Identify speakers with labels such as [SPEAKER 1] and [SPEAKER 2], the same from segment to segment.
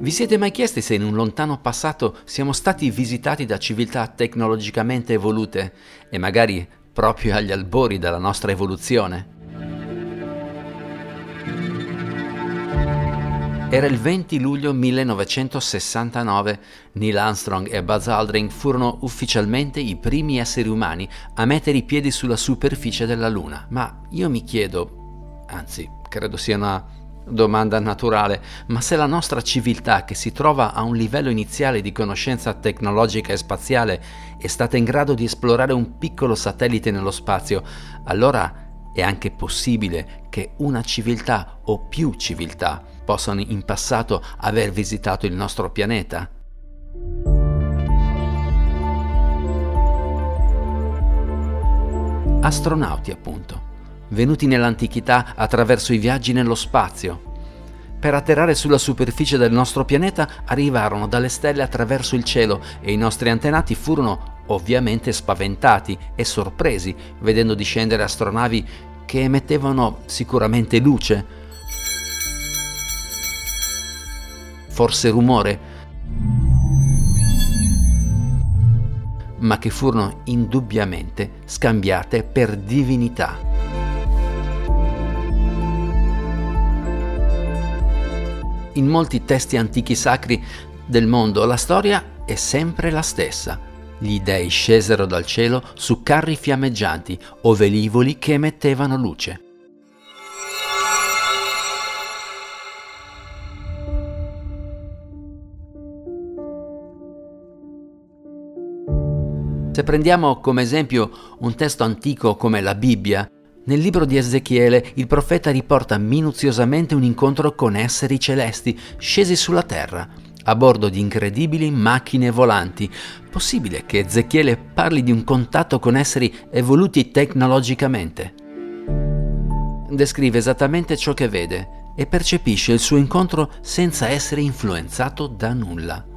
[SPEAKER 1] Vi siete mai chiesti se in un lontano passato siamo stati visitati da civiltà tecnologicamente evolute e magari proprio agli albori della nostra evoluzione? Era il 20 luglio 1969. Neil Armstrong e Buzz Aldrin furono ufficialmente i primi esseri umani a mettere i piedi sulla superficie della Luna. Ma io mi chiedo, anzi, credo sia una domanda naturale, ma se la nostra civiltà, che si trova a un livello iniziale di conoscenza tecnologica e spaziale, è stata in grado di esplorare un piccolo satellite nello spazio, allora è anche possibile che una civiltà o più civiltà possano in passato aver visitato il nostro pianeta? Astronauti, appunto, venuti nell'antichità attraverso i viaggi nello spazio. Per atterrare sulla superficie del nostro pianeta arrivarono dalle stelle attraverso il cielo e i nostri antenati furono ovviamente spaventati e sorpresi vedendo discendere astronavi che emettevano sicuramente luce, forse rumore, ma che furono indubbiamente scambiate per divinità. In molti testi antichi sacri del mondo la storia è sempre la stessa. Gli dei scesero dal cielo su carri fiammeggianti o velivoli che emettevano luce. Se prendiamo come esempio un testo antico come la Bibbia, nel libro di Ezechiele il profeta riporta minuziosamente un incontro con esseri celesti scesi sulla terra, a bordo di incredibili macchine volanti. Possibile che Ezechiele parli di un contatto con esseri evoluti tecnologicamente? Descrive esattamente ciò che vede e percepisce il suo incontro senza essere influenzato da nulla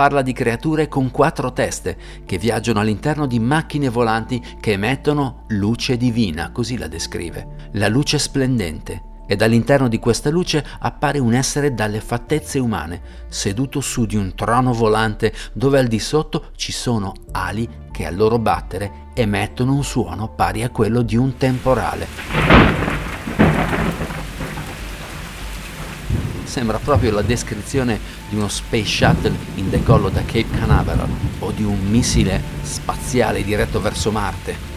[SPEAKER 1] parla di creature con quattro teste che viaggiano all'interno di macchine volanti che emettono luce divina, così la descrive. La luce splendente. Ed all'interno di questa luce appare un essere dalle fattezze umane, seduto su di un trono volante dove al di sotto ci sono ali che al loro battere emettono un suono pari a quello di un temporale. Sembra proprio la descrizione di uno space shuttle in decollo da Cape Canaveral o di un missile spaziale diretto verso Marte.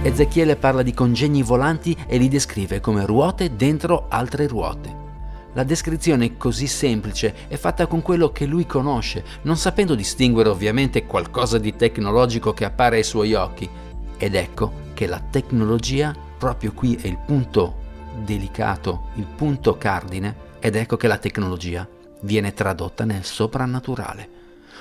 [SPEAKER 1] Ezechiele parla di congegni volanti e li descrive come ruote dentro altre ruote. La descrizione così semplice, è fatta con quello che lui conosce, non sapendo distinguere ovviamente qualcosa di tecnologico che appare ai suoi occhi. Ed ecco che la tecnologia, proprio qui è il punto delicato, il punto cardine, ed ecco che la tecnologia viene tradotta nel soprannaturale.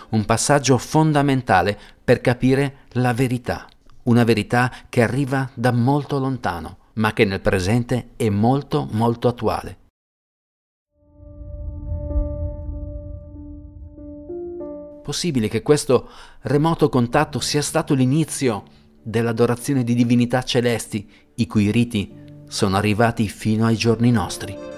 [SPEAKER 1] Un passaggio fondamentale per capire la verità, una verità che arriva da molto lontano, ma che nel presente è molto molto attuale. Possibile che questo remoto contatto sia stato l'inizio dell'adorazione di divinità celesti, i cui riti sono arrivati fino ai giorni nostri.